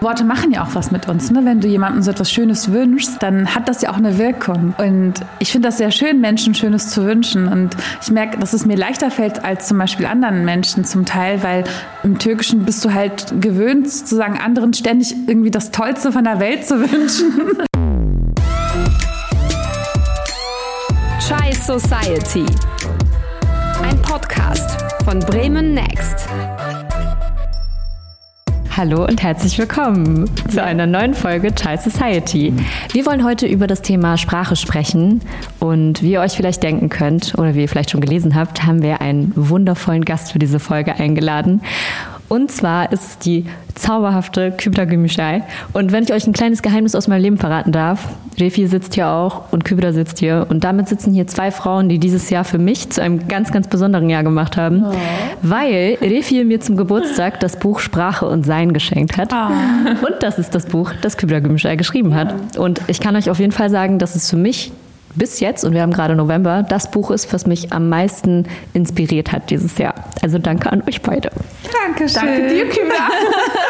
Worte machen ja auch was mit uns. Ne? Wenn du jemandem so etwas Schönes wünschst, dann hat das ja auch eine Wirkung. Und ich finde das sehr schön, Menschen Schönes zu wünschen. Und ich merke, dass es mir leichter fällt als zum Beispiel anderen Menschen zum Teil, weil im Türkischen bist du halt gewöhnt, sozusagen anderen ständig irgendwie das Tollste von der Welt zu wünschen. Chai Society. Ein Podcast von Bremen Next. Hallo und herzlich willkommen zu einer neuen Folge Child Society. Wir wollen heute über das Thema Sprache sprechen und wie ihr euch vielleicht denken könnt oder wie ihr vielleicht schon gelesen habt, haben wir einen wundervollen Gast für diese Folge eingeladen. Und zwar ist es die zauberhafte Kübra Gümüşay. Und wenn ich euch ein kleines Geheimnis aus meinem Leben verraten darf, Refi sitzt hier auch und Kübra sitzt hier. Und damit sitzen hier zwei Frauen, die dieses Jahr für mich zu einem ganz, ganz besonderen Jahr gemacht haben. Oh. Weil Refi mir zum Geburtstag das Buch Sprache und Sein geschenkt hat. Oh. Und das ist das Buch, das Kübra Gümüşay geschrieben hat. Und ich kann euch auf jeden Fall sagen, dass es für mich bis jetzt, und wir haben gerade November, das Buch ist, was mich am meisten inspiriert hat dieses Jahr. Also danke an euch beide. Dankeschön. Danke dir, Kübra.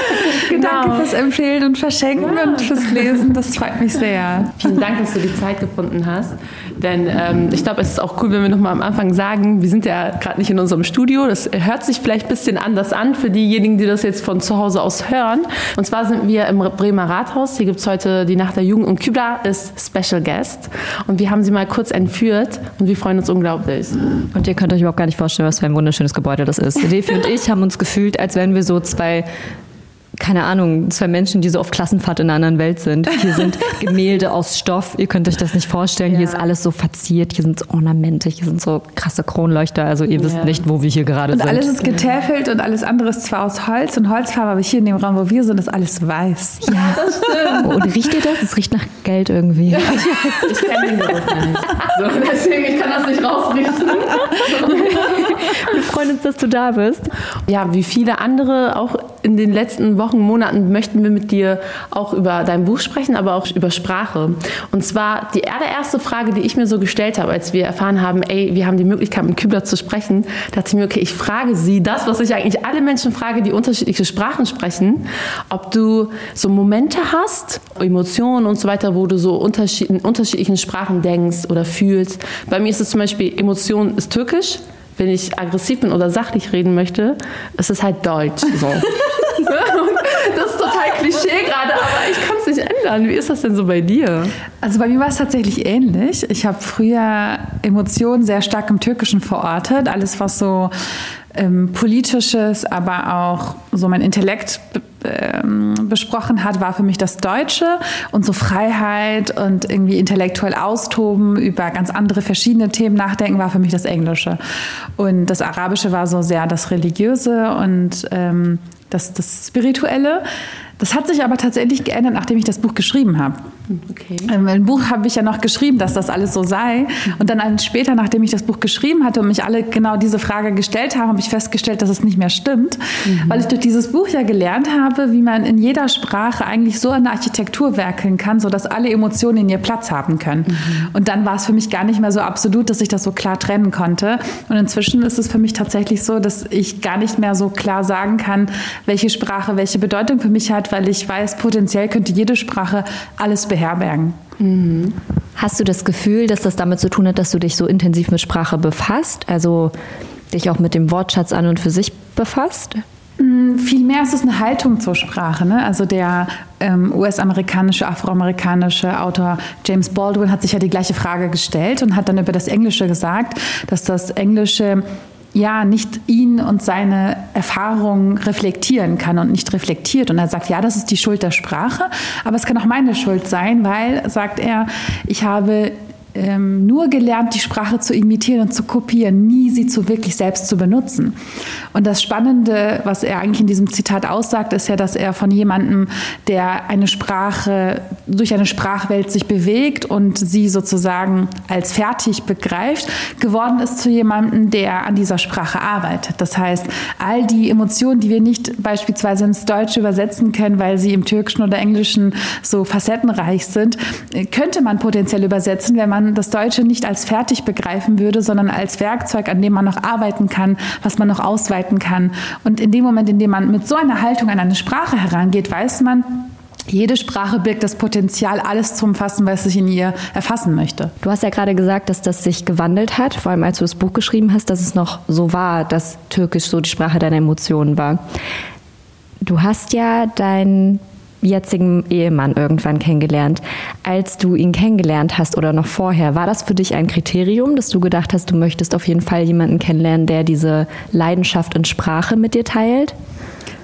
genau. Danke fürs Empfehlen und Verschenken ja. und fürs Lesen. Das freut mich sehr. Vielen Dank, dass du die Zeit gefunden hast. Denn ähm, ich glaube, es ist auch cool, wenn wir nochmal am Anfang sagen, wir sind ja gerade nicht in unserem Studio. Das hört sich vielleicht ein bisschen anders an für diejenigen, die das jetzt von zu Hause aus hören. Und zwar sind wir im Bremer Rathaus. Hier gibt es heute die Nacht der Jugend und Kübra ist Special Guest. Und wir haben sie mal kurz entführt und wir freuen uns unglaublich. Und ihr könnt euch überhaupt gar nicht vorstellen, was für ein wunderschönes Gebäude das ist. Defi und ich haben uns gefühlt, als wären wir so zwei keine Ahnung, zwei Menschen, die so auf Klassenfahrt in einer anderen Welt sind. Hier sind Gemälde aus Stoff, ihr könnt euch das nicht vorstellen. Ja. Hier ist alles so verziert, hier sind so Ornamente, hier sind so krasse Kronleuchter. Also ihr wisst ja. nicht, wo wir hier gerade und sind. Und alles ist getäfelt und alles andere ist zwar aus Holz und Holzfarbe, aber hier in dem Raum, wo wir sind, ist alles weiß. Ja, das stimmt. Oh, und riecht ihr das? Es riecht nach Geld irgendwie. Ja. Ich kenne den Geruch nicht. So, deswegen, ich kann das nicht rausriechen. wir freuen uns, dass du da bist. Ja, wie viele andere auch in den letzten Wochen, Monaten möchten wir mit dir auch über dein Buch sprechen, aber auch über Sprache. Und zwar die allererste Frage, die ich mir so gestellt habe, als wir erfahren haben, ey, wir haben die Möglichkeit, mit Kübler zu sprechen, dachte ich mir, okay, ich frage sie das, was ich eigentlich alle Menschen frage, die unterschiedliche Sprachen sprechen, ob du so Momente hast, Emotionen und so weiter, wo du so unterschied in unterschiedlichen Sprachen denkst oder fühlst. Bei mir ist es zum Beispiel, Emotion ist türkisch, wenn ich aggressiv bin oder sachlich reden möchte, ist es halt Deutsch. So. das ist total Klischee gerade, aber ich nicht ändern. Wie ist das denn so bei dir? Also bei mir war es tatsächlich ähnlich. Ich habe früher Emotionen sehr stark im Türkischen verortet. Alles, was so ähm, politisches, aber auch so mein Intellekt ähm, besprochen hat, war für mich das Deutsche und so Freiheit und irgendwie intellektuell austoben, über ganz andere verschiedene Themen nachdenken, war für mich das Englische. Und das Arabische war so sehr das Religiöse und ähm, das, das Spirituelle. Das hat sich aber tatsächlich geändert, nachdem ich das Buch geschrieben habe. Okay. Ähm, Im Buch habe ich ja noch geschrieben, dass das alles so sei. Und dann später, nachdem ich das Buch geschrieben hatte und mich alle genau diese Frage gestellt haben, habe ich festgestellt, dass es nicht mehr stimmt. Mhm. Weil ich durch dieses Buch ja gelernt habe, wie man in jeder Sprache eigentlich so eine Architektur werkeln kann, sodass alle Emotionen in ihr Platz haben können. Mhm. Und dann war es für mich gar nicht mehr so absolut, dass ich das so klar trennen konnte. Und inzwischen ist es für mich tatsächlich so, dass ich gar nicht mehr so klar sagen kann, welche Sprache welche Bedeutung für mich hat, weil ich weiß, potenziell könnte jede Sprache alles beherbergen. Mhm. Hast du das Gefühl, dass das damit zu tun hat, dass du dich so intensiv mit Sprache befasst? Also dich auch mit dem Wortschatz an und für sich befasst? Mm, vielmehr ist es eine Haltung zur Sprache. Ne? Also der ähm, US-amerikanische, afroamerikanische Autor James Baldwin hat sich ja die gleiche Frage gestellt und hat dann über das Englische gesagt, dass das Englische ja nicht ihn und seine Erfahrungen reflektieren kann und nicht reflektiert. Und er sagt, ja, das ist die Schuld der Sprache, aber es kann auch meine Schuld sein, weil, sagt er, ich habe ähm, nur gelernt, die Sprache zu imitieren und zu kopieren, nie sie zu wirklich selbst zu benutzen. Und das Spannende, was er eigentlich in diesem Zitat aussagt, ist ja, dass er von jemandem, der eine Sprache durch eine Sprachwelt sich bewegt und sie sozusagen als fertig begreift, geworden ist zu jemandem, der an dieser Sprache arbeitet. Das heißt, all die Emotionen, die wir nicht beispielsweise ins Deutsche übersetzen können, weil sie im Türkischen oder Englischen so facettenreich sind, könnte man potenziell übersetzen, wenn man man das Deutsche nicht als fertig begreifen würde, sondern als Werkzeug, an dem man noch arbeiten kann, was man noch ausweiten kann. Und in dem Moment, in dem man mit so einer Haltung an eine Sprache herangeht, weiß man, jede Sprache birgt das Potenzial, alles zu umfassen, was ich in ihr erfassen möchte. Du hast ja gerade gesagt, dass das sich gewandelt hat, vor allem als du das Buch geschrieben hast, dass es noch so war, dass Türkisch so die Sprache deiner Emotionen war. Du hast ja deinen jetzigen Ehemann irgendwann kennengelernt. Als du ihn kennengelernt hast oder noch vorher, war das für dich ein Kriterium, dass du gedacht hast, du möchtest auf jeden Fall jemanden kennenlernen, der diese Leidenschaft in Sprache mit dir teilt?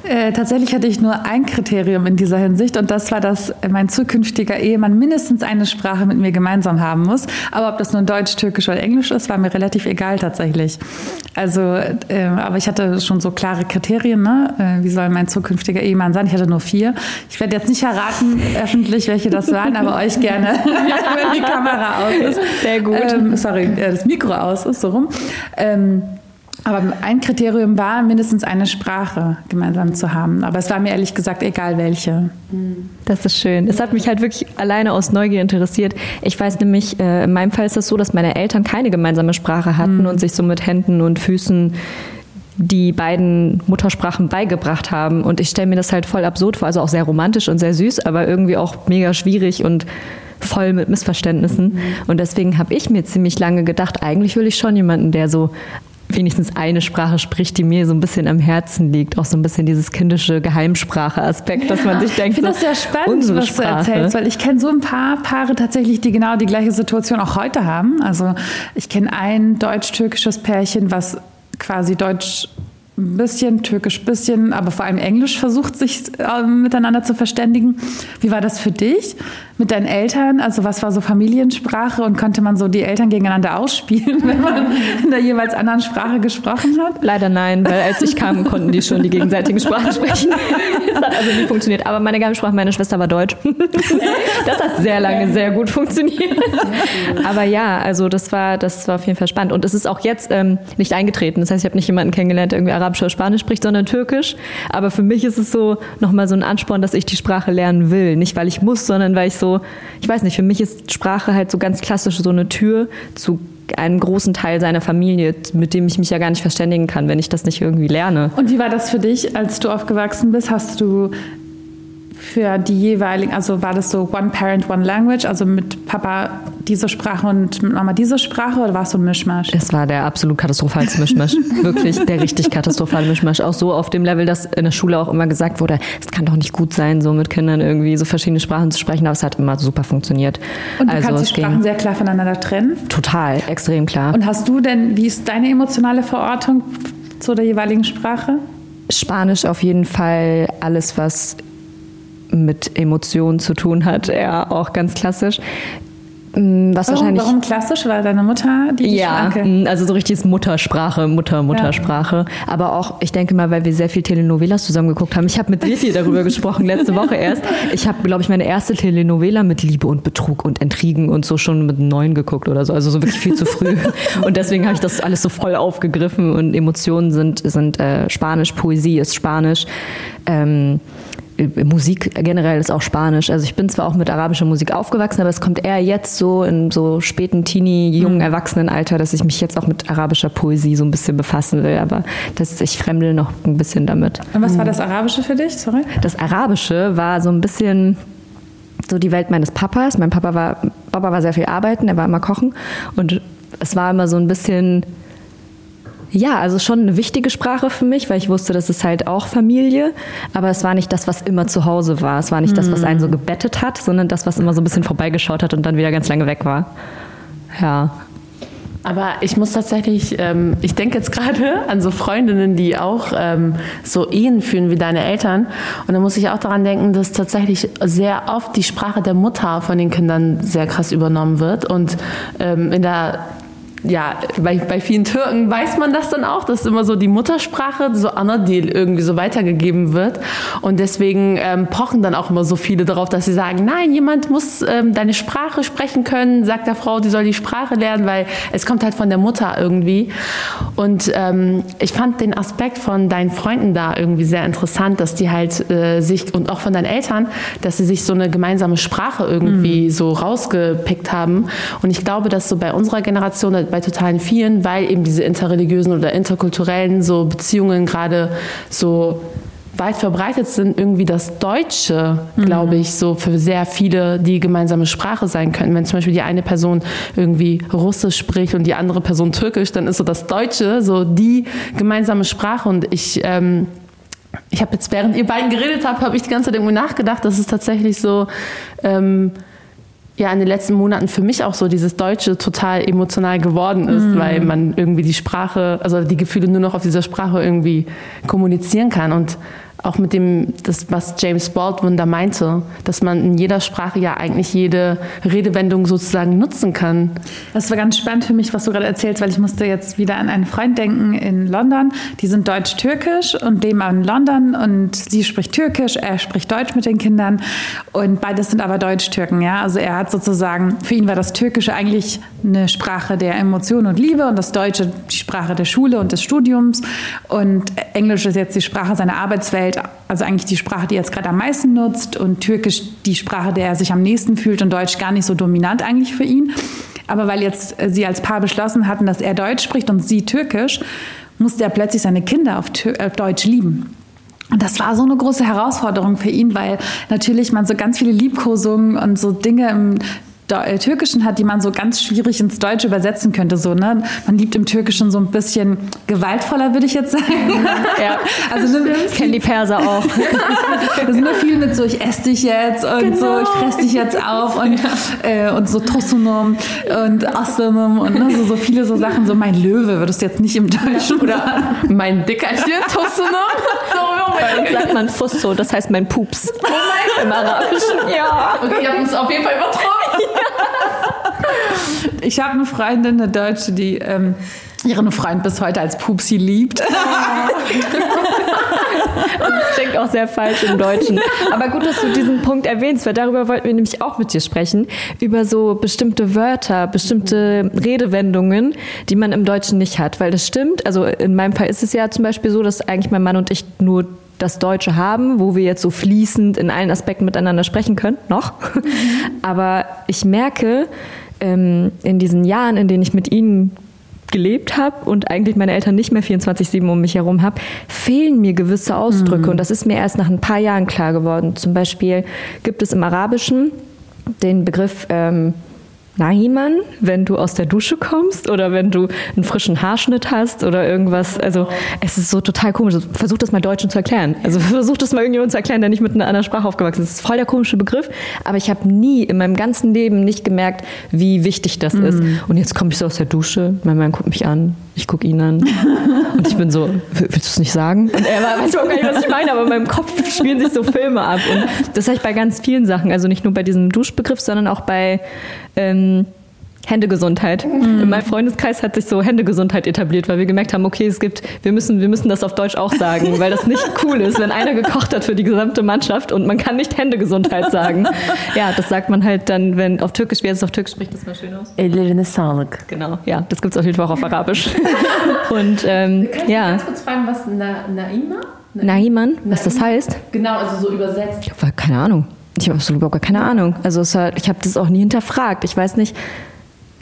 Äh, tatsächlich hatte ich nur ein Kriterium in dieser Hinsicht und das war, dass mein zukünftiger Ehemann mindestens eine Sprache mit mir gemeinsam haben muss. Aber ob das nun Deutsch, Türkisch oder Englisch ist, war mir relativ egal tatsächlich. Also, äh, aber ich hatte schon so klare Kriterien, ne? Äh, wie soll mein zukünftiger Ehemann sein? Ich hatte nur vier. Ich werde jetzt nicht erraten öffentlich, welche das waren, aber euch gerne, wenn die Kamera aus ist. Sehr gut. Ähm, sorry, äh, das Mikro aus ist, so rum. Ähm, aber ein Kriterium war, mindestens eine Sprache gemeinsam zu haben. Aber es war mir ehrlich gesagt egal welche. Das ist schön. Es hat mich halt wirklich alleine aus Neugier interessiert. Ich weiß nämlich, äh, in meinem Fall ist es so, dass meine Eltern keine gemeinsame Sprache hatten mhm. und sich so mit Händen und Füßen die beiden Muttersprachen beigebracht haben. Und ich stelle mir das halt voll absurd vor, also auch sehr romantisch und sehr süß, aber irgendwie auch mega schwierig und voll mit Missverständnissen. Mhm. Und deswegen habe ich mir ziemlich lange gedacht, eigentlich will ich schon jemanden, der so wenigstens eine Sprache spricht, die mir so ein bisschen am Herzen liegt. Auch so ein bisschen dieses kindische Geheimsprache-Aspekt, dass man sich denkt, ich finde das sehr spannend, was Sprache. du erzählst, weil ich kenne so ein paar Paare tatsächlich, die genau die gleiche Situation auch heute haben. Also ich kenne ein deutsch-türkisches Pärchen, was quasi Deutsch ein bisschen, Türkisch ein bisschen, aber vor allem Englisch versucht, sich äh, miteinander zu verständigen. Wie war das für dich mit deinen Eltern? Also was war so Familiensprache und konnte man so die Eltern gegeneinander ausspielen, wenn man in der jeweils anderen Sprache gesprochen hat? Leider nein, weil als ich kam, konnten die schon die gegenseitigen Sprachen sprechen. Das hat also nie funktioniert. Aber meine Geheimsprache, meine Schwester war Deutsch. Das hat sehr lange sehr gut funktioniert. Aber ja, also das war, das war auf jeden Fall spannend. Und es ist auch jetzt ähm, nicht eingetreten. Das heißt, ich habe nicht jemanden kennengelernt, der irgendwie Arabisch oder Spanisch spricht, sondern Türkisch. Aber für mich ist es so nochmal so ein Ansporn, dass ich die Sprache lernen will. Nicht, weil ich muss, sondern weil ich so, ich weiß nicht, für mich ist Sprache halt so ganz klassisch so eine Tür zu einem großen Teil seiner Familie, mit dem ich mich ja gar nicht verständigen kann, wenn ich das nicht irgendwie lerne. Und wie war das für dich, als du aufgewachsen bist? Hast du für die jeweiligen, also war das so One Parent, One Language, also mit Papa diese Sprache und mit Mama diese Sprache oder war es so ein Mischmasch? Es war der absolut katastrophalste Mischmasch. Wirklich der richtig katastrophale Mischmasch. Auch so auf dem Level, dass in der Schule auch immer gesagt wurde, es kann doch nicht gut sein, so mit Kindern irgendwie so verschiedene Sprachen zu sprechen, aber es hat immer super funktioniert. Und du also kannst die Sprachen sehr klar voneinander trennen? Total, extrem klar. Und hast du denn, wie ist deine emotionale Verortung zu der jeweiligen Sprache? Spanisch auf jeden Fall alles, was mit Emotionen zu tun hat, ja, auch ganz klassisch. Mm, was warum, wahrscheinlich, warum klassisch? Weil deine Mutter die Ja, Sprache. Mm, also so richtiges Muttersprache, Mutter-Muttersprache. Ja. Aber auch, ich denke mal, weil wir sehr viel Telenovelas zusammen geguckt haben. Ich habe mit Lefi darüber gesprochen, letzte Woche erst. Ich habe, glaube ich, meine erste Telenovela mit Liebe und Betrug und Intrigen und so schon mit neun geguckt oder so. Also so wirklich viel zu früh. Und deswegen habe ich das alles so voll aufgegriffen und Emotionen sind, sind äh, Spanisch, Poesie ist Spanisch. Ähm, Musik generell ist auch Spanisch. Also ich bin zwar auch mit arabischer Musik aufgewachsen, aber es kommt eher jetzt so in so späten Teenie, jungen mhm. Erwachsenenalter, dass ich mich jetzt auch mit arabischer Poesie so ein bisschen befassen will. Aber das, ich fremdel noch ein bisschen damit. Und was war das Arabische für dich? Sorry. Das Arabische war so ein bisschen so die Welt meines Papas. Mein Papa war, Papa war sehr viel arbeiten, er war immer kochen und es war immer so ein bisschen ja, also schon eine wichtige Sprache für mich, weil ich wusste, das ist halt auch Familie. Aber es war nicht das, was immer zu Hause war. Es war nicht das, was einen so gebettet hat, sondern das, was immer so ein bisschen vorbeigeschaut hat und dann wieder ganz lange weg war. Ja. Aber ich muss tatsächlich, ähm, ich denke jetzt gerade an so Freundinnen, die auch ähm, so Ehen führen wie deine Eltern. Und da muss ich auch daran denken, dass tatsächlich sehr oft die Sprache der Mutter von den Kindern sehr krass übernommen wird. Und ähm, in der ja, bei, bei vielen Türken weiß man das dann auch, dass immer so die Muttersprache so Anadil irgendwie so weitergegeben wird. Und deswegen ähm, pochen dann auch immer so viele darauf, dass sie sagen, nein, jemand muss ähm, deine Sprache sprechen können, sagt der Frau, die soll die Sprache lernen, weil es kommt halt von der Mutter irgendwie. Und ähm, ich fand den Aspekt von deinen Freunden da irgendwie sehr interessant, dass die halt äh, sich und auch von deinen Eltern, dass sie sich so eine gemeinsame Sprache irgendwie mhm. so rausgepickt haben. Und ich glaube, dass so bei unserer Generation, bei totalen vielen, weil eben diese interreligiösen oder interkulturellen so Beziehungen gerade so weit verbreitet sind, irgendwie das Deutsche, glaube mhm. ich, so für sehr viele die gemeinsame Sprache sein könnten. Wenn zum Beispiel die eine Person irgendwie Russisch spricht und die andere Person Türkisch, dann ist so das Deutsche so die gemeinsame Sprache. Und ich, ähm, ich habe jetzt, während ihr beiden geredet habt, habe ich die ganze Zeit irgendwie nachgedacht, dass es tatsächlich so ähm, ja in den letzten Monaten für mich auch so dieses Deutsche total emotional geworden ist, mm. weil man irgendwie die Sprache, also die Gefühle nur noch auf dieser Sprache irgendwie kommunizieren kann. Und auch mit dem, das, was James Baldwin da meinte, dass man in jeder Sprache ja eigentlich jede Redewendung sozusagen nutzen kann. Das war ganz spannend für mich, was du gerade erzählst, weil ich musste jetzt wieder an einen Freund denken in London. Die sind deutsch-türkisch und leben in London und sie spricht türkisch, er spricht Deutsch mit den Kindern und beides sind aber Deutsch-Türken. Ja? Also er hat sozusagen, für ihn war das Türkische eigentlich eine Sprache der Emotion und Liebe und das Deutsche die Sprache der Schule und des Studiums und Englisch ist jetzt die Sprache seiner Arbeitswelt Welt, also eigentlich die Sprache, die er jetzt gerade am meisten nutzt und Türkisch die Sprache, der er sich am nächsten fühlt und Deutsch gar nicht so dominant eigentlich für ihn. Aber weil jetzt äh, sie als Paar beschlossen hatten, dass er Deutsch spricht und sie Türkisch, musste er plötzlich seine Kinder auf, auf äh, Deutsch lieben. Und das war so eine große Herausforderung für ihn, weil natürlich man so ganz viele Liebkosungen und so Dinge im Türkischen hat, die man so ganz schwierig ins Deutsche übersetzen könnte. So, ne? Man liebt im Türkischen so ein bisschen gewaltvoller, würde ich jetzt sagen. Ja, also ne, kennen die Perser auch. das ist nur viel mit so, ich esse dich jetzt und genau. so, ich fress dich jetzt auf und, ja. äh, und so Tossunum und Assunum und ne, so, so viele so Sachen. So mein Löwe würdest du jetzt nicht im Deutschen Oder mein Dickerchen, Tossunum. So, Bei uns sagt man Fusso, das heißt mein Pups. Oh mein Im Arabischen, ja. Okay, ihr habt uns auf jeden Fall übertroffen. Ich habe eine Freundin, eine Deutsche, die ähm, ihren Freund bis heute als Pupsi liebt. das klingt auch sehr falsch im Deutschen. Aber gut, dass du diesen Punkt erwähnst, weil darüber wollten wir nämlich auch mit dir sprechen. Über so bestimmte Wörter, bestimmte Redewendungen, die man im Deutschen nicht hat. Weil das stimmt. Also in meinem Fall ist es ja zum Beispiel so, dass eigentlich mein Mann und ich nur das Deutsche haben, wo wir jetzt so fließend in allen Aspekten miteinander sprechen können, noch. Aber ich merke ähm, in diesen Jahren, in denen ich mit ihnen gelebt habe und eigentlich meine Eltern nicht mehr 24-7 um mich herum habe, fehlen mir gewisse Ausdrücke. Mhm. Und das ist mir erst nach ein paar Jahren klar geworden. Zum Beispiel gibt es im Arabischen den Begriff ähm, Nahiman, wenn du aus der Dusche kommst oder wenn du einen frischen Haarschnitt hast oder irgendwas. Also es ist so total komisch. Versuch das mal Deutschen zu erklären. Also versuch das mal irgendjemand zu erklären, der nicht mit einer anderen Sprache aufgewachsen ist. Das ist voll der komische Begriff, aber ich habe nie in meinem ganzen Leben nicht gemerkt, wie wichtig das mhm. ist. Und jetzt komme ich so aus der Dusche, mein Mann guckt mich an, ich gucke ihn an und ich bin so, willst du es nicht sagen? Und er weiß überhaupt gar nicht, was ich meine, aber in meinem Kopf spielen sich so Filme ab. Und das habe ich bei ganz vielen Sachen, also nicht nur bei diesem Duschbegriff, sondern auch bei ähm, Händegesundheit. Mhm. In meinem Freundeskreis hat sich so Händegesundheit etabliert, weil wir gemerkt haben, okay, es gibt, wir müssen, wir müssen das auf Deutsch auch sagen, weil das nicht cool ist, wenn einer gekocht hat für die gesamte Mannschaft und man kann nicht Händegesundheit sagen. Ja, das sagt man halt dann, wenn auf Türkisch, wie heißt es auf Türkisch, spricht das mal schön aus? Ellerine Sağlık. Genau, ja, das gibt es auf jeden Fall auch auf Arabisch. und ähm, Kann ja. ganz kurz fragen, was Na Naima? Nahiman, was das heißt? Genau, also so übersetzt. Ich habe keine Ahnung. Ich habe absolut gar keine Ahnung. Also halt, ich habe das auch nie hinterfragt. Ich weiß nicht,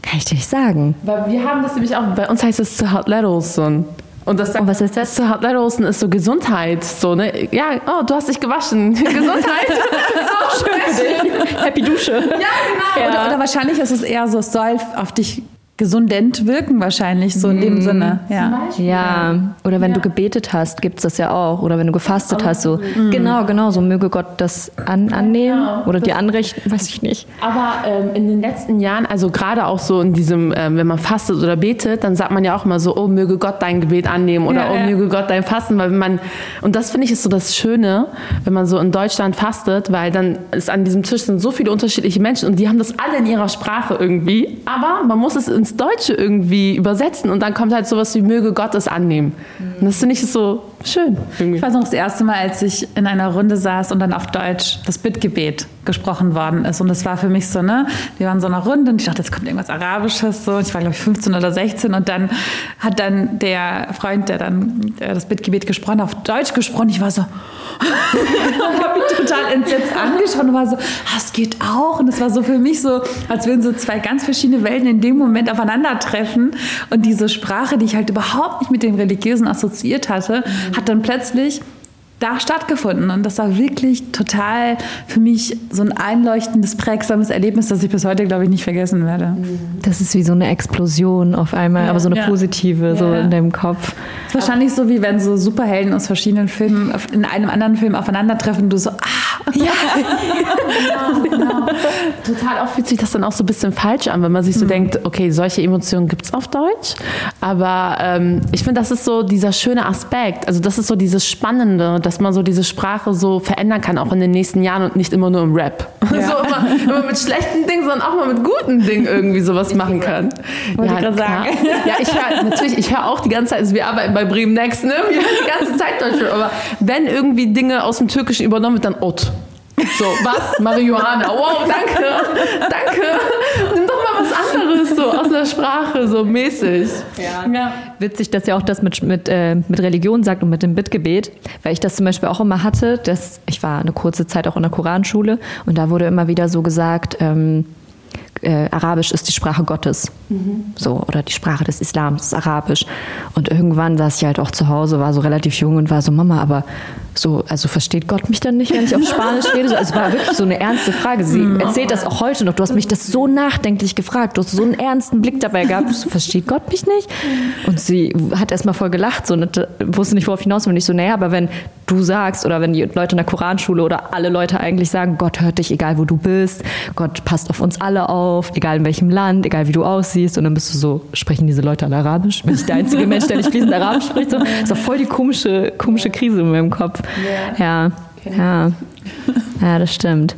kann ich dir nicht sagen. Weil wir haben das nämlich auch, bei uns heißt es Suhat Olsun. Und das sagt, oh, was ist das? Suhat Olsun ist so Gesundheit. So, ne? Ja, oh, du hast dich gewaschen. Gesundheit. so, schön für dich. Happy Dusche. Ja, genau. Ja. Oder, oder wahrscheinlich ist es eher so, es soll auf dich gesundent wirken wahrscheinlich, so in dem mm. Sinne. Ja, ja. oder wenn ja. du gebetet hast, gibt es das ja auch. Oder wenn du gefastet Aber hast, so. Mhm. Genau, genau, so möge Gott das an, annehmen genau. oder dir anrichten, weiß ich nicht. Aber ähm, in den letzten Jahren, also gerade auch so in diesem, ähm, wenn man fastet oder betet, dann sagt man ja auch immer so, oh, möge Gott dein Gebet annehmen oder ja, oh, möge Gott dein Fasten, weil man, und das finde ich ist so das Schöne, wenn man so in Deutschland fastet, weil dann ist an diesem Tisch sind so viele unterschiedliche Menschen und die haben das alle in ihrer Sprache irgendwie, aber man muss es in ins Deutsche irgendwie übersetzen und dann kommt halt sowas wie möge Gott es annehmen. Und das finde ich so schön. Irgendwie. Ich weiß noch das erste Mal, als ich in einer Runde saß und dann auf Deutsch das Bittgebet gesprochen worden ist. Und das war für mich so, ne, wir waren so in einer Runde und ich dachte, jetzt kommt irgendwas Arabisches. So. Ich war, glaube ich, 15 oder 16 und dann hat dann der Freund, der dann der das Bittgebet gesprochen hat, auf Deutsch gesprochen. Ich war so, und habe mich total entsetzt angeschaut und war so, ah, es geht auch. Und es war so für mich so, als würden so zwei ganz verschiedene Welten in dem Moment aufeinandertreffen. Und diese Sprache, die ich halt überhaupt nicht mit dem Religiösen assoziiert hatte, hat dann plötzlich da stattgefunden. Und das war wirklich total für mich so ein einleuchtendes, prägsames Erlebnis, das ich bis heute, glaube ich, nicht vergessen werde. Das ist wie so eine Explosion auf einmal, Ja. aber so eine Ja. positive, so Ja. in deinem Kopf. Es ist wahrscheinlich so, wie wenn so Superhelden aus verschiedenen Filmen in einem anderen Film aufeinandertreffen und du so, ah, Total oft fühlt sich das dann auch so ein bisschen falsch an, wenn man sich so denkt, okay, solche Emotionen gibt es auf Deutsch. Aber ähm, ich finde, das ist so dieser schöne Aspekt. Also das ist so dieses Spannende, dass man so diese Sprache so verändern kann, auch in den nächsten Jahren und nicht immer nur im Rap. so immer, immer mit schlechten Dingen, sondern auch mal mit guten Dingen irgendwie sowas machen kann. Wollte ich gerade sagen. Ja, ich höre natürlich, ich höre auch die ganze Zeit, also wir arbeiten bei Bremen Next, ne? Wir hören die ganze Zeit Deutsch, aber wenn irgendwie Dinge aus dem Türkischen übernommen wird, dann Ot. So, was? Marihuana. Wow, danke. Danke. Nimm doch mal was anderes so aus der Sprache, so mäßig. ja. Witzig, dass ihr auch das mit, mit, äh, mit Religion sagt und mit dem Bittgebet, weil ich das zum Beispiel auch immer hatte, dass ich war eine kurze Zeit auch in der Koranschule und da wurde immer wieder so gesagt, ähm, äh, Arabisch ist die Sprache Gottes. So, oder die Sprache des Islams ist Arabisch. Und irgendwann saß ich halt auch zu Hause, war so relativ jung und war so, Mama, aber so, also versteht Gott mich dann nicht, wenn ich auf Spanisch rede? So, also es war wirklich so eine ernste Frage. Sie erzählt das auch heute noch. Du hast mich das so nachdenklich gefragt. Du hast so einen ernsten Blick dabei gehabt. So, versteht Gott mich nicht? Und sie hat erstmal voll gelacht so, und wusste nicht, worauf hinaus will. Und ich so, naja, aber wenn du sagst oder wenn die Leute in der Koranschule oder alle Leute eigentlich sagen, Gott hört dich, egal wo du bist, Gott passt auf uns alle auf, egal in welchem Land, egal wie du aussiehst. Und dann bist du so, sprechen diese Leute alle Arabisch? Bin ich der einzige Mensch, der nicht fließend Arabisch spricht? So, ist doch voll die komische, komische Krise in meinem Kopf. Ja, ja. Ja, das stimmt.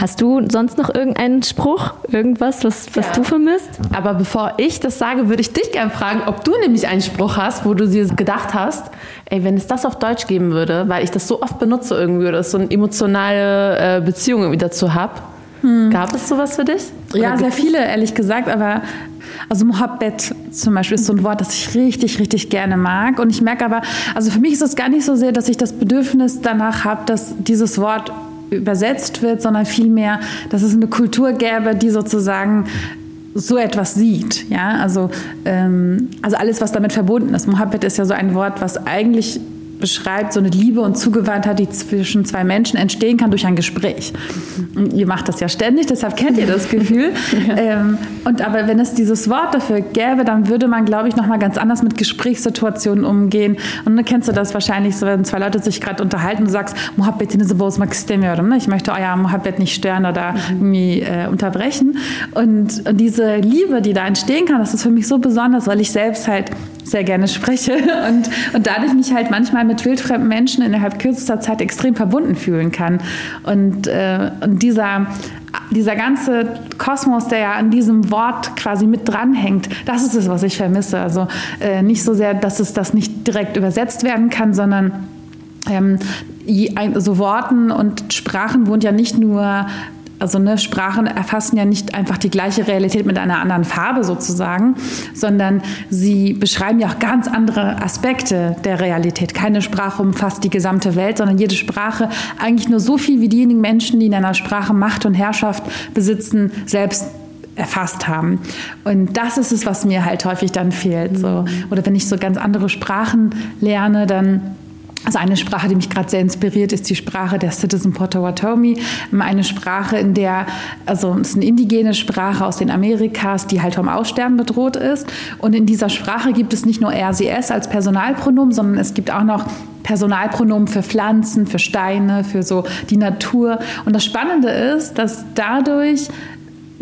Hast du sonst noch irgendeinen Spruch, irgendwas, was, was du vermisst? Aber bevor ich das sage, würde ich dich gerne fragen, ob du nämlich einen Spruch hast, wo du dir gedacht hast, ey, wenn es das auf Deutsch geben würde, weil ich das so oft benutze irgendwie oder so eine emotionale äh, Beziehung irgendwie dazu habe. Gab es sowas für dich? Ja, Oder sehr gibt's- viele, ehrlich gesagt, aber also Mohabbat zum Beispiel ist so ein Wort, das ich richtig, richtig gerne mag. Und ich merke aber, also für mich ist es gar nicht so sehr, dass ich das Bedürfnis danach habe, dass dieses Wort übersetzt wird, sondern vielmehr, dass es eine Kultur gäbe, die sozusagen so etwas sieht. Ja, also, ähm, also alles, was damit verbunden ist. Mohabbat ist ja so ein Wort, was eigentlich beschreibt so eine Liebe und Zugewandtheit, die zwischen zwei Menschen entstehen kann durch ein Gespräch. Und ihr macht das ja ständig, deshalb kennt ihr das Gefühl. ähm, und aber wenn es dieses Wort dafür gäbe, dann würde man, glaube ich, noch mal ganz anders mit Gesprächssituationen umgehen. Und dann kennst du das wahrscheinlich so, wenn zwei Leute sich gerade unterhalten und du sagst, Mohabbat ne? ich möchte euer Mohabbat nicht stören oder irgendwie äh, unterbrechen. Und, und diese Liebe, die da entstehen kann, das ist für mich so besonders, weil ich selbst halt sehr gerne spreche und, und dadurch mich halt manchmal mit wildfremden Menschen innerhalb kürzester Zeit extrem verbunden fühlen kann. Und, äh, und dieser, dieser ganze Kosmos, der ja an diesem Wort quasi mit dranhängt, das ist es, was ich vermisse. Also äh, nicht so sehr, dass es das nicht direkt übersetzt werden kann, sondern ähm, so Worten und Sprachen wohnt ja nicht nur also ne, Sprachen erfassen ja nicht einfach die gleiche Realität mit einer anderen Farbe sozusagen, sondern sie beschreiben ja auch ganz andere Aspekte der Realität. Keine Sprache umfasst die gesamte Welt, sondern jede Sprache eigentlich nur so viel, wie diejenigen Menschen, die in einer Sprache Macht und Herrschaft besitzen, selbst erfasst haben. Und das ist es, was mir halt häufig dann fehlt. So. Oder wenn ich so ganz andere Sprachen lerne, dann also eine Sprache, die mich gerade sehr inspiriert, ist die Sprache der Citizen Potawatomi. Eine Sprache, in der, also es ist eine indigene Sprache aus den Amerikas, die halt vom Aussterben bedroht ist. Und in dieser Sprache gibt es nicht nur es als Personalpronomen, sondern es gibt auch noch Personalpronomen für Pflanzen, für Steine, für so die Natur. Und das Spannende ist, dass dadurch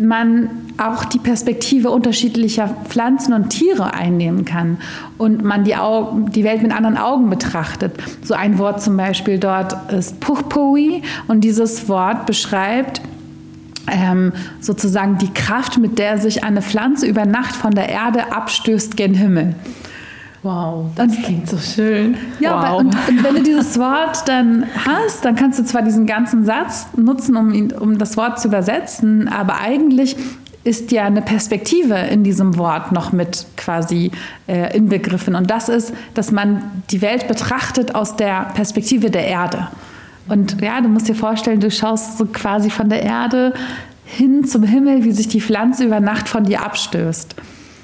man auch die Perspektive unterschiedlicher Pflanzen und Tiere einnehmen kann und man die, Au die Welt mit anderen Augen betrachtet. So ein Wort zum Beispiel dort ist Puchpui und dieses Wort beschreibt ähm, sozusagen die Kraft, mit der sich eine Pflanze über Nacht von der Erde abstößt gen Himmel. Wow, das und, klingt so schön. Ja, wow. und, und, wenn du dieses Wort dann hast, dann kannst du zwar diesen ganzen Satz nutzen, um, ihn, um das Wort zu übersetzen, aber eigentlich ist ja eine Perspektive in diesem Wort noch mit quasi äh, inbegriffen. Und das ist, dass man die Welt betrachtet aus der Perspektive der Erde. Und ja, du musst dir vorstellen, du schaust so quasi von der Erde hin zum Himmel, wie sich die Pflanze über Nacht von dir abstößt.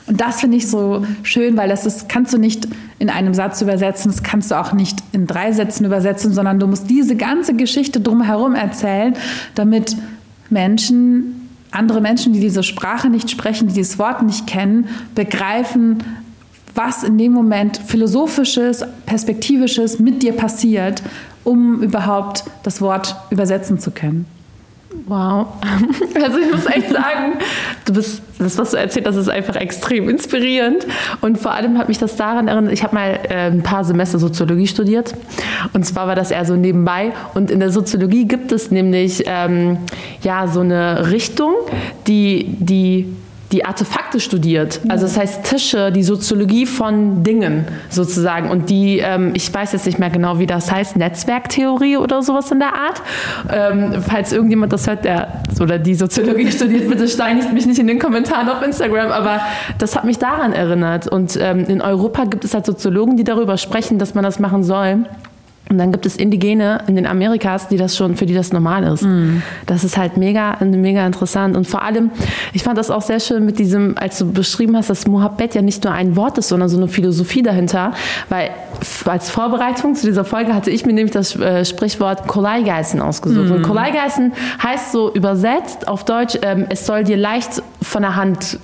Und das finde ich so schön, weil das ist, kannst du nicht in einem Satz übersetzen, das kannst du auch nicht in drei Sätzen übersetzen, sondern du musst diese ganze Geschichte drumherum erzählen, damit Menschen, andere Menschen, die diese Sprache nicht sprechen, die dieses Wort nicht kennen, begreifen, was in dem Moment philosophisches, perspektivisches mit dir passiert, um überhaupt das Wort übersetzen zu können. Wow. Also ich muss echt sagen, du bist, das, was du erzählt hast, ist einfach extrem inspirierend. Und vor allem hat mich das daran erinnert, ich habe mal äh, ein paar Semester Soziologie studiert. Und zwar war das eher so nebenbei. Und in der Soziologie gibt es nämlich ähm, ja so eine Richtung, die, die die Artefakte studiert. Also das heißt Tische, die Soziologie von Dingen sozusagen. Und die, ähm, ich weiß jetzt nicht mehr genau, wie das heißt, Netzwerktheorie oder sowas in der Art. Ähm, falls irgendjemand das hört, der oder die Soziologie studiert, bitte steinigt mich nicht in den Kommentaren auf Instagram. Aber das hat mich daran erinnert. Und ähm, in Europa gibt es halt Soziologen, die darüber sprechen, dass man das machen soll. Und dann gibt es Indigene in den Amerikas, die das schon, für die das normal ist. Mm. Das ist halt mega, mega interessant. Und vor allem, ich fand das auch sehr schön mit diesem, als du beschrieben hast, dass Mohabbat ja nicht nur ein Wort ist, sondern so eine Philosophie dahinter. Weil als Vorbereitung zu dieser Folge hatte ich mir nämlich das äh, Sprichwort Koleigeißen ausgesucht. Mm. Und Koleigeißen heißt so übersetzt auf Deutsch, ähm, es soll dir leicht von der Hand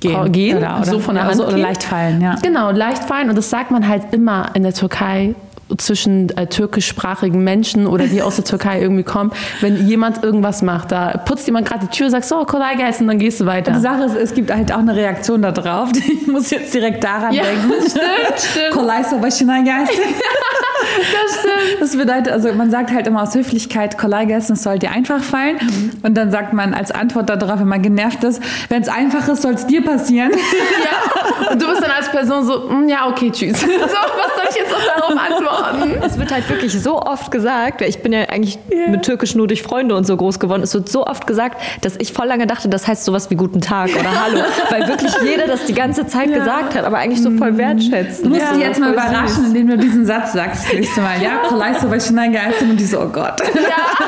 gehen, gehen oder, oder, so von der Hand so, oder leicht fallen, ja. Genau, leicht fallen und das sagt man halt immer in der Türkei zwischen äh, türkischsprachigen Menschen oder die aus der Türkei irgendwie kommen, wenn jemand irgendwas macht, da putzt jemand gerade die Tür, sagst so, Kolai und dann gehst du weiter. Die Sache ist, es gibt halt auch eine Reaktion darauf. Ich muss jetzt direkt daran ja, denken. Stimmt, stimmt. Kolai so das stimmt. Das bedeutet, also man sagt halt immer aus Höflichkeit, es soll dir einfach fallen. Mhm. Und dann sagt man als Antwort darauf, wenn man genervt ist, wenn es einfach ist, soll es dir passieren. ja. Und du bist dann als Person so, mm, ja, okay, tschüss. So, was soll ich jetzt noch darauf antworten? Es wird halt wirklich so oft gesagt, ich bin ja eigentlich yeah. mit Türkisch nur durch Freunde und so groß geworden, es wird so oft gesagt, dass ich voll lange dachte, das heißt sowas wie Guten Tag oder Hallo, weil wirklich jeder das die ganze Zeit ja. gesagt hat, aber eigentlich so voll mhm. wertschätzen. Du musst ja, die jetzt mal überraschen, süß. indem du diesen Satz sagst das nächste Mal. Ja, vielleicht so, weil ich und die so, oh Gott. Ja,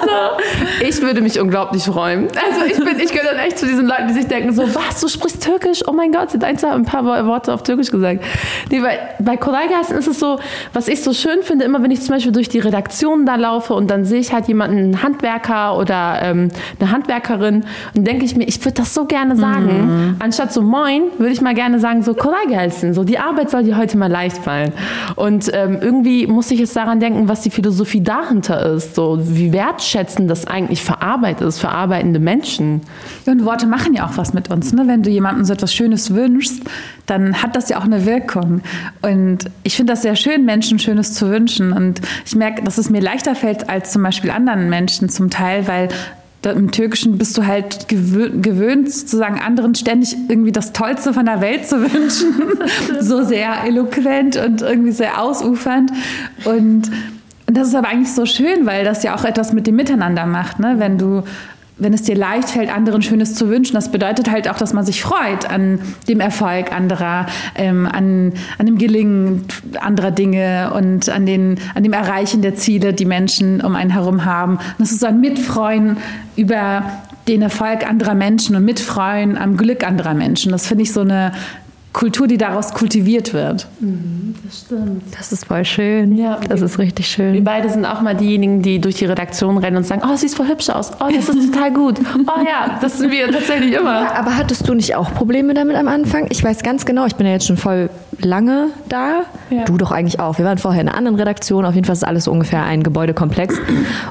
also, ich würde mich unglaublich freuen. Also ich bin, ich gehöre dann echt zu diesen Leuten, die sich denken so, was, du sprichst Türkisch? Oh mein Gott, sie hat ein paar Worte auf Türkisch gesagt. Nee, bei, bei Kollegas ist es so, was ich so schön finde, immer wenn ich zum Beispiel durch die Redaktion da laufe und dann sehe ich halt jemanden, einen Handwerker oder ähm, eine Handwerkerin und denke ich mir, ich würde das so gerne sagen. Mhm. Anstatt so Moin, würde ich mal gerne sagen, so Kollege so die Arbeit soll dir heute mal leicht fallen. Und ähm, irgendwie muss ich jetzt daran denken, was die Philosophie dahinter ist, so wie wertschätzend das eigentlich für Arbeit ist, für arbeitende Menschen. Ja, und Worte machen ja auch was mit uns. Ne? Wenn du jemandem so etwas Schönes wünschst, dann hat das ja auch eine Wirkung. Und ich finde das sehr schön, Menschen Schönes zu wünschen. Und ich merke, dass es mir leichter fällt als zum Beispiel anderen Menschen zum Teil, weil im Türkischen bist du halt gewöhnt, sozusagen anderen ständig irgendwie das Tollste von der Welt zu wünschen. so sehr eloquent und irgendwie sehr ausufernd. Und das ist aber eigentlich so schön, weil das ja auch etwas mit dem Miteinander macht. Ne? Wenn du wenn es dir leicht fällt, anderen Schönes zu wünschen, das bedeutet halt auch, dass man sich freut an dem Erfolg anderer, ähm, an, an dem Gelingen anderer Dinge und an, den, an dem Erreichen der Ziele, die Menschen um einen herum haben. Und das ist so ein Mitfreuen über den Erfolg anderer Menschen und Mitfreuen am Glück anderer Menschen. Das finde ich so eine Kultur, die daraus kultiviert wird. Mhm, das stimmt. Das ist voll schön. Ja, das ist richtig schön. Wir beide sind auch mal diejenigen, die durch die Redaktion rennen und sagen, oh, siehst voll hübsch aus. Oh, das ist total gut. Oh ja, das sind wir tatsächlich immer. Ja, aber hattest du nicht auch Probleme damit am Anfang? Ich weiß ganz genau, ich bin ja jetzt schon voll lange da. Ja. Du doch eigentlich auch. Wir waren vorher in einer anderen Redaktion. Auf jeden Fall ist alles ungefähr ein Gebäudekomplex.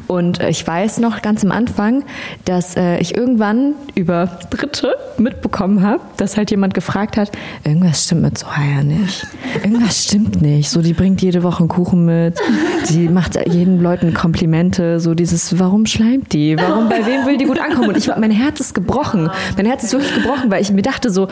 Und äh, ich weiß noch ganz am Anfang, dass äh, ich irgendwann über Dritte mitbekommen habe, dass halt jemand gefragt hat, irgendwas stimmt mit Sohaya nicht. Irgendwas stimmt nicht. So, die bringt jede Woche einen Kuchen mit. Sie macht jeden Leuten Komplimente. So dieses, warum schleimt die? Warum, bei wem will die gut ankommen? Und ich mein Herz ist gebrochen. Mein Herz ist wirklich gebrochen, weil ich mir dachte so,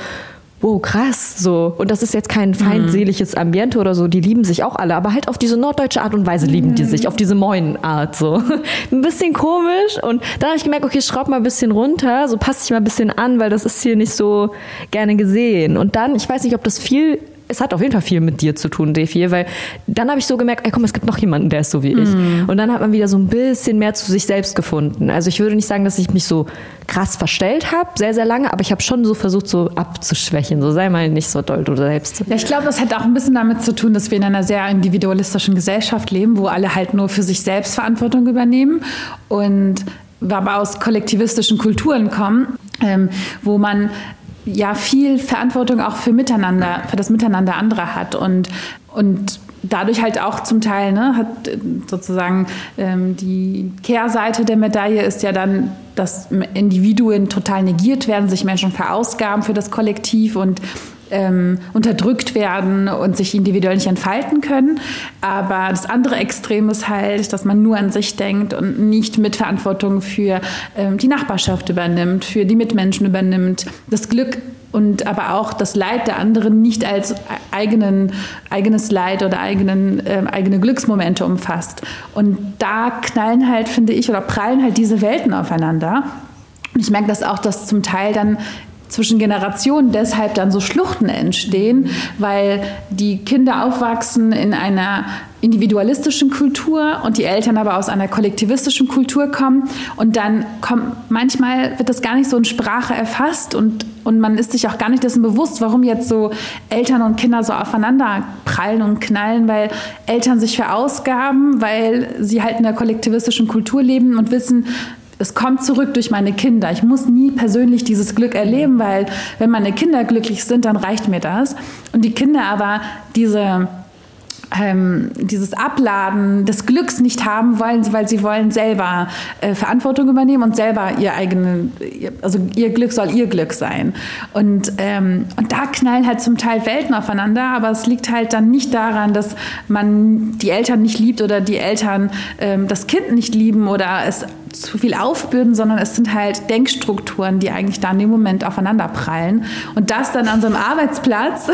wow, krass, so. Und das ist jetzt kein feindseliges Ambiente oder so, die lieben sich auch alle, aber halt auf diese norddeutsche Art und Weise lieben die sich, auf diese Moin-Art, so. Ein bisschen komisch und dann habe ich gemerkt, okay, schraub mal ein bisschen runter, so passe ich mal ein bisschen an, weil das ist hier nicht so gerne gesehen. Und dann, ich weiß nicht, ob das viel es hat auf jeden Fall viel mit dir zu tun, D4, weil dann habe ich so gemerkt, ey, komm, es gibt noch jemanden, der ist so wie ich. Und dann hat man wieder so ein bisschen mehr zu sich selbst gefunden. Also ich würde nicht sagen, dass ich mich so krass verstellt habe, sehr, sehr lange, aber ich habe schon so versucht, so abzuschwächen. So sei mal nicht so doll du selbst. Ja, ich glaube, das hat auch ein bisschen damit zu tun, dass wir in einer sehr individualistischen Gesellschaft leben, wo alle halt nur für sich selbst Verantwortung übernehmen und aber aus kollektivistischen Kulturen kommen, ähm, wo man ja viel Verantwortung auch für Miteinander, für das Miteinander anderer hat und, und dadurch halt auch zum Teil, ne, hat äh, sozusagen ähm, die Kehrseite der Medaille ist ja dann, dass Individuen total negiert werden, sich Menschen verausgaben für das Kollektiv und ähm, unterdrückt werden und sich individuell nicht entfalten können. Aber das andere Extrem ist halt, dass man nur an sich denkt und nicht Mitverantwortung für ähm, die Nachbarschaft übernimmt, für die Mitmenschen übernimmt, das Glück und aber auch das Leid der anderen nicht als eigenen, eigenes Leid oder eigenen, äh, eigene Glücksmomente umfasst. Und da knallen halt, finde ich, oder prallen halt diese Welten aufeinander. Und ich merke das auch, dass zum Teil dann zwischen Generationen deshalb dann so Schluchten entstehen, weil die Kinder aufwachsen in einer individualistischen Kultur und die Eltern aber aus einer kollektivistischen Kultur kommen. Und dann kommt manchmal wird das gar nicht so in Sprache erfasst und und man ist sich auch gar nicht dessen bewusst, warum jetzt so Eltern und Kinder so aufeinander prallen und knallen, weil Eltern sich verausgaben, weil sie halt in der kollektivistischen Kultur leben und wissen, es kommt zurück durch meine Kinder. Ich muss nie persönlich dieses Glück erleben, weil wenn meine Kinder glücklich sind, dann reicht mir das. Und die Kinder aber diese ähm, dieses Abladen des Glücks nicht haben wollen, weil sie wollen selber äh, Verantwortung übernehmen und selber ihr eigene, also ihr Glück soll ihr Glück sein. Und, ähm, und da knallen halt zum Teil Welten aufeinander, aber es liegt halt dann nicht daran, dass man die Eltern nicht liebt oder die Eltern ähm, das Kind nicht lieben oder es zu viel aufbürden, sondern es sind halt Denkstrukturen, die eigentlich da in dem Moment aufeinander prallen. Und das dann an so einem Arbeitsplatz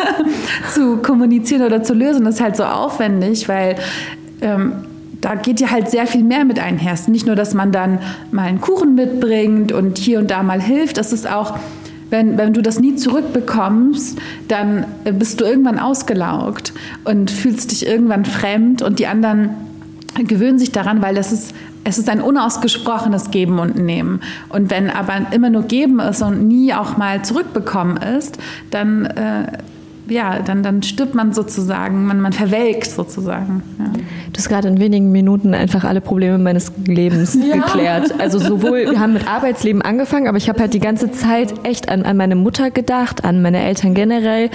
zu kommunizieren oder zu lösen, ist halt so aufwendig, weil ähm, da geht ja halt sehr viel mehr mit einher. Nicht nur, dass man dann mal einen Kuchen mitbringt und hier und da mal hilft, es ist auch, wenn, wenn du das nie zurückbekommst, dann bist du irgendwann ausgelaugt und fühlst dich irgendwann fremd und die anderen gewöhnen sich daran, weil das ist es ist ein unausgesprochenes Geben und Nehmen. Und wenn aber immer nur Geben ist und nie auch mal zurückbekommen ist, dann äh, ja, dann, dann stirbt man sozusagen, man, man verwelkt sozusagen. Ja. Du hast gerade in wenigen Minuten einfach alle Probleme meines Lebens ja. geklärt. Also sowohl, wir haben mit Arbeitsleben angefangen, aber ich habe halt die ganze Zeit echt an, an meine Mutter gedacht, an meine Eltern generell.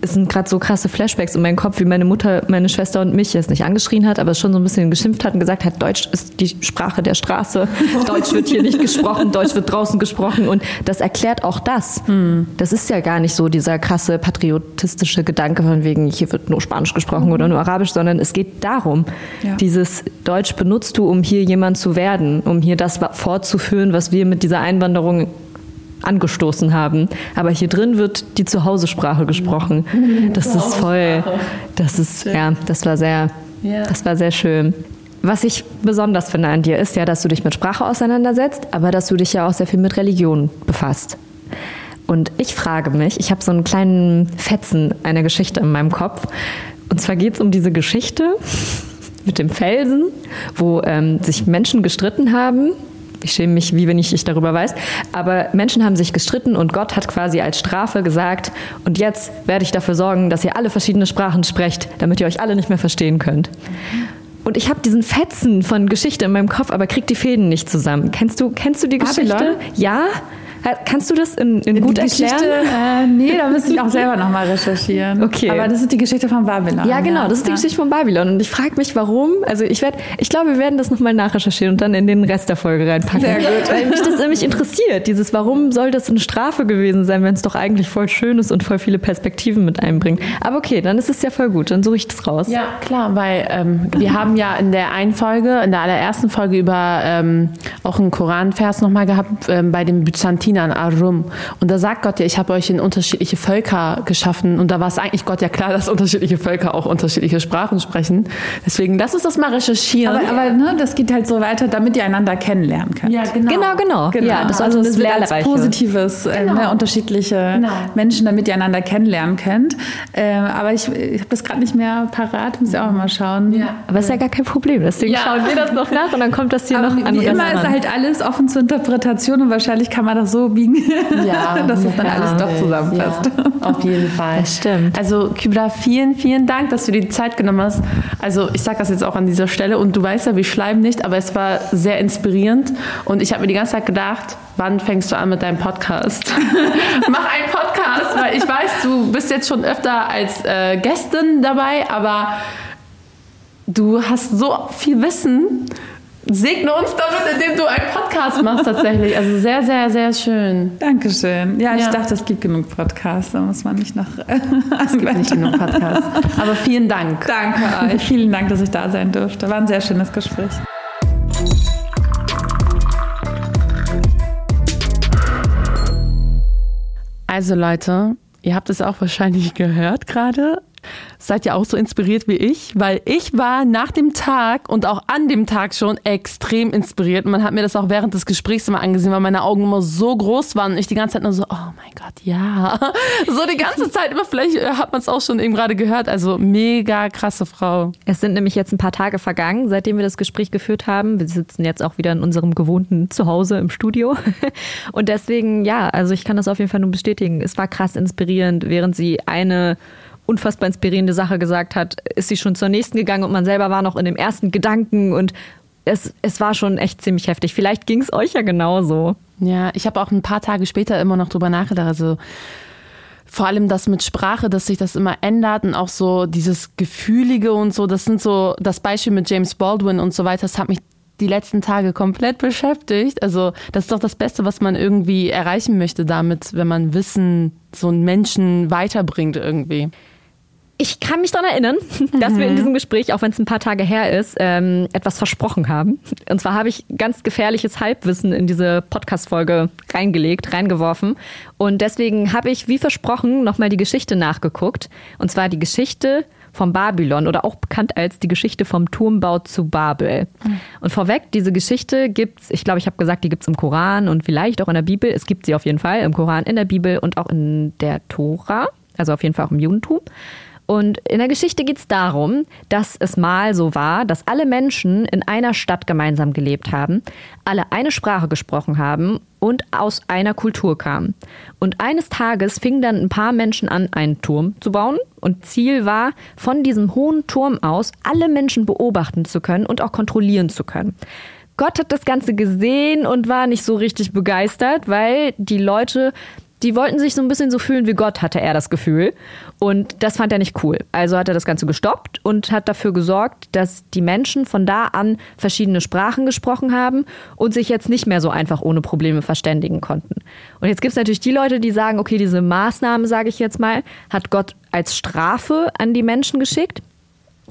Es sind gerade so krasse Flashbacks in meinem Kopf, wie meine Mutter, meine Schwester und mich jetzt nicht angeschrien hat, aber schon so ein bisschen geschimpft hat und gesagt hat, Deutsch ist die Sprache der Straße, Deutsch wird hier nicht gesprochen, Deutsch wird draußen gesprochen und das erklärt auch das. Hm. Das ist ja gar nicht so dieser krasse Patriotismus rassistische Gedanke von wegen, hier wird nur Spanisch gesprochen mhm. oder nur Arabisch, sondern es geht darum, ja. dieses Deutsch benutzt du, um hier jemand zu werden, um hier das fortzuführen, was wir mit dieser Einwanderung angestoßen haben. Aber hier drin wird die Zuhausesprache gesprochen. Das ist voll, das ist, ja, das war sehr, das war sehr schön. Was ich besonders finde an dir ist ja, dass du dich mit Sprache auseinandersetzt, aber dass du dich ja auch sehr viel mit Religion befasst. Und ich frage mich, ich habe so einen kleinen Fetzen einer Geschichte in meinem Kopf. Und zwar geht es um diese Geschichte mit dem Felsen, wo ähm, sich Menschen gestritten haben. Ich schäme mich, wie wenn ich, ich darüber weiß. Aber Menschen haben sich gestritten und Gott hat quasi als Strafe gesagt, und jetzt werde ich dafür sorgen, dass ihr alle verschiedene Sprachen sprecht, damit ihr euch alle nicht mehr verstehen könnt. Und ich habe diesen Fetzen von Geschichte in meinem Kopf, aber krieg die Fäden nicht zusammen. Kennst du, kennst du die Geschichte? Babylon? Ja. Kannst du das in, in gut die erklären? Geschichte, äh, nee, da müsste ich auch selber nochmal recherchieren. Okay. Aber das ist die Geschichte von Babylon. Ja, genau, das ist die ja. Geschichte von Babylon. Und ich frage mich, warum. Also ich werde, ich glaube, wir werden das nochmal nachrecherchieren und dann in den Rest der Folge reinpacken. Sehr gut. Weil mich das nämlich interessiert. Dieses, warum soll das eine Strafe gewesen sein, wenn es doch eigentlich voll schön ist und voll viele Perspektiven mit einbringt. Aber okay, dann ist es ja voll gut. Dann suche ich das raus. Ja, klar, weil ähm, wir haben ja in der einen Folge, in der allerersten Folge über ähm, auch einen Koranvers nochmal gehabt, ähm, bei den Byzantinern, Arum. Und da sagt Gott ja, ich habe euch in unterschiedliche Völker geschaffen. Und da war es eigentlich Gott ja klar, dass unterschiedliche Völker auch unterschiedliche Sprachen sprechen. Deswegen lass uns das mal recherchieren. Aber, aber ne, das geht halt so weiter, damit ihr einander kennenlernen könnt. ja, genau. Genau, genau. Genau. Ja, das ist also das wird als positives, äh, ne, unterschiedliche Genau. Menschen, damit ihr einander kennenlernen könnt. Ähm, aber ich, ich habe das gerade nicht mehr parat, muss ich auch mal schauen. Ja. Aber ist ja gar kein Problem. Deswegen Ja. schauen wir das noch nach und dann kommt das hier Aber noch wie, an wie immer ist halt alles offen zur Interpretation und wahrscheinlich kann man das so biegen, Ja, dass es dann ja. alles doch zusammenpasst. Ja, auf jeden Fall. Das stimmt. Also Kybra, vielen, vielen Dank, dass du dir die Zeit genommen hast. Also ich sage das jetzt auch an dieser Stelle und du weißt ja, wir schleimen nicht, aber es war sehr inspirierend und ich habe mir die ganze Zeit gedacht, wann fängst du an mit deinem Podcast? Mach einen Podcast, weil ich weiß, du bist jetzt schon öfter als äh, Gästin dabei, aber du hast so viel Wissen. Segne uns damit, indem du einen Podcast machst tatsächlich. Also sehr, sehr, sehr schön. Dankeschön. Ja, ich Ja. dachte, es gibt genug Podcasts, da muss man nicht noch. Es gibt nicht genug Podcasts. Aber vielen Dank. Danke euch. Vielen Dank, dass ich da sein durfte. War ein sehr schönes Gespräch. Also Leute, ihr habt es auch wahrscheinlich gehört gerade. Seid ihr auch so inspiriert wie ich? Weil ich war nach dem Tag und auch an dem Tag schon extrem inspiriert. Und man hat mir das auch während des Gesprächs immer angesehen, weil meine Augen immer so groß waren und ich die ganze Zeit nur so, oh mein Gott, ja. So die ganze Zeit immer, vielleicht äh, hat man es auch schon eben gerade gehört. Also mega krasse Frau. Es sind nämlich jetzt ein paar Tage vergangen, seitdem wir das Gespräch geführt haben. Wir sitzen jetzt auch wieder in unserem gewohnten Zuhause im Studio. Und deswegen, ja, also ich kann das auf jeden Fall nur bestätigen. Es war krass inspirierend, während sie eine unfassbar inspirierende Sache gesagt hat, ist sie schon zur nächsten gegangen und man selber war noch in dem ersten Gedanken und es, es war schon echt ziemlich heftig. Vielleicht ging es euch ja genauso. Ja, ich habe auch ein paar Tage später immer noch drüber nachgedacht. Also vor allem das mit Sprache, dass sich das immer ändert und auch so dieses Gefühlige und so. Das sind so das Beispiel mit James Baldwin und so weiter. Das hat mich die letzten Tage komplett beschäftigt. Also das ist doch das Beste, was man irgendwie erreichen möchte damit, wenn man Wissen so einen Menschen weiterbringt irgendwie. Ich kann mich daran erinnern, dass wir in diesem Gespräch, auch wenn es ein paar Tage her ist, ähm, etwas versprochen haben. Und zwar habe ich ganz gefährliches Halbwissen in diese Podcast-Folge reingelegt, reingeworfen. Und deswegen habe ich, wie versprochen, nochmal die Geschichte nachgeguckt. Und zwar die Geschichte vom Babylon oder auch bekannt als die Geschichte vom Turmbau zu Babel. Und vorweg, diese Geschichte gibt's, ich glaube, ich habe gesagt, die gibt's im Koran und vielleicht auch in der Bibel. Es gibt sie auf jeden Fall im Koran, in der Bibel und auch in der Tora, also auf jeden Fall auch im Judentum. Und in der Geschichte geht es darum, dass es mal so war, dass alle Menschen in einer Stadt gemeinsam gelebt haben, alle eine Sprache gesprochen haben und aus einer Kultur kamen. Und eines Tages fingen dann ein paar Menschen an, einen Turm zu bauen. Und Ziel war, von diesem hohen Turm aus alle Menschen beobachten zu können und auch kontrollieren zu können. Gott hat das Ganze gesehen und war nicht so richtig begeistert, weil die Leute die wollten sich so ein bisschen so fühlen wie Gott, hatte er das Gefühl. Und das fand er nicht cool. Also hat er das Ganze gestoppt und hat dafür gesorgt, dass die Menschen von da an verschiedene Sprachen gesprochen haben und sich jetzt nicht mehr so einfach ohne Probleme verständigen konnten. Und jetzt gibt es natürlich die Leute, die sagen, okay, diese Maßnahme, sage ich jetzt mal, hat Gott als Strafe an die Menschen geschickt.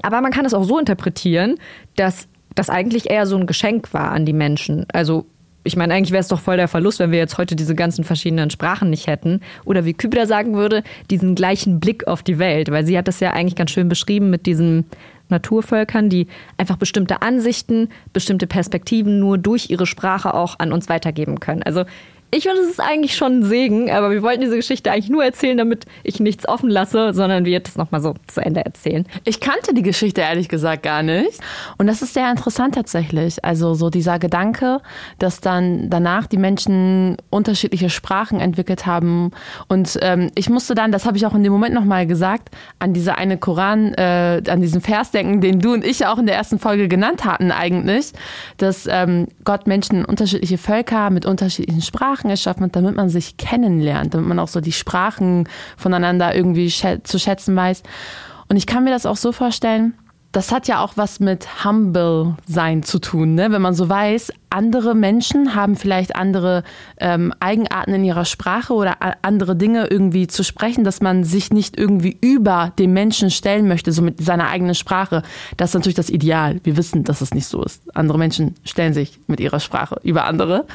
Aber man kann es auch so interpretieren, dass das eigentlich eher so ein Geschenk war an die Menschen. Also ich meine, eigentlich wäre es doch voll der Verlust, wenn wir jetzt heute diese ganzen verschiedenen Sprachen nicht hätten. Oder wie Kübra sagen würde, diesen gleichen Blick auf die Welt. Weil sie hat das ja eigentlich ganz schön beschrieben mit diesen Naturvölkern, die einfach bestimmte Ansichten, bestimmte Perspektiven nur durch ihre Sprache auch an uns weitergeben können. Also ich finde, es ist eigentlich schon ein Segen, aber wir wollten diese Geschichte eigentlich nur erzählen, damit ich nichts offen lasse, sondern wir das nochmal so zu Ende erzählen. Ich kannte die Geschichte ehrlich gesagt gar nicht. Und das ist sehr interessant tatsächlich. Also so dieser Gedanke, dass dann danach die Menschen unterschiedliche Sprachen entwickelt haben. Und ähm, ich musste dann, das habe ich auch in dem Moment nochmal gesagt, an diese eine Koran, äh, an diesen Vers denken, den du und ich auch in der ersten Folge genannt hatten eigentlich, dass ähm, Gott Menschen unterschiedliche Völker mit unterschiedlichen Sprachen Sprachen erschaffen hat, damit man sich kennenlernt, damit man auch so die Sprachen voneinander irgendwie zu schätzen weiß. Und ich kann mir das auch so vorstellen, das hat ja auch was mit Humble sein zu tun, ne? wenn man so weiß, andere Menschen haben vielleicht andere ähm, Eigenarten in ihrer Sprache oder andere Dinge irgendwie zu sprechen, dass man sich nicht irgendwie über den Menschen stellen möchte, so mit seiner eigenen Sprache. Das ist natürlich das Ideal. Wir wissen, dass es nicht so ist. Andere Menschen stellen sich mit ihrer Sprache über andere.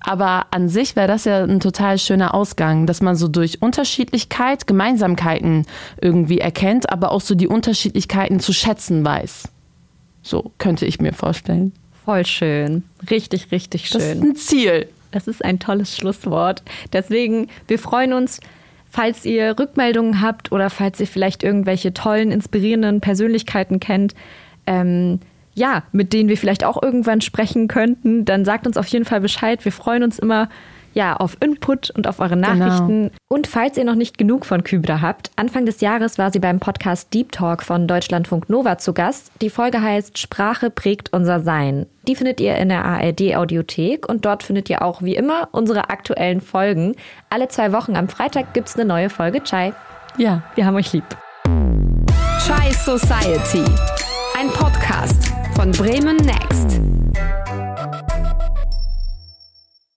Aber an sich wäre das ja ein total schöner Ausgang, dass man so durch Unterschiedlichkeit Gemeinsamkeiten irgendwie erkennt, aber auch so die Unterschiedlichkeiten zu schätzen weiß. So könnte ich mir vorstellen. Voll schön. Richtig, richtig schön. Das ist ein Ziel. Das ist ein tolles Schlusswort. Deswegen, wir freuen uns, falls ihr Rückmeldungen habt oder falls ihr vielleicht irgendwelche tollen, inspirierenden Persönlichkeiten kennt, ähm, ja, mit denen wir vielleicht auch irgendwann sprechen könnten, dann sagt uns auf jeden Fall Bescheid. Wir freuen uns immer ja, auf Input und auf eure. Nachrichten. Genau. Und falls ihr noch nicht genug von Kybra habt, Anfang des Jahres war sie beim Podcast Deep Talk von Deutschlandfunk Nova zu Gast. Die Folge heißt Sprache prägt unser Sein. Die findet ihr in der ARD Audiothek und dort findet ihr auch wie immer unsere aktuellen Folgen. Alle zwei Wochen am Freitag gibt es eine neue Folge Chai. Ja, wir haben euch lieb. Chai Society. Ein Podcast von Bremen Next.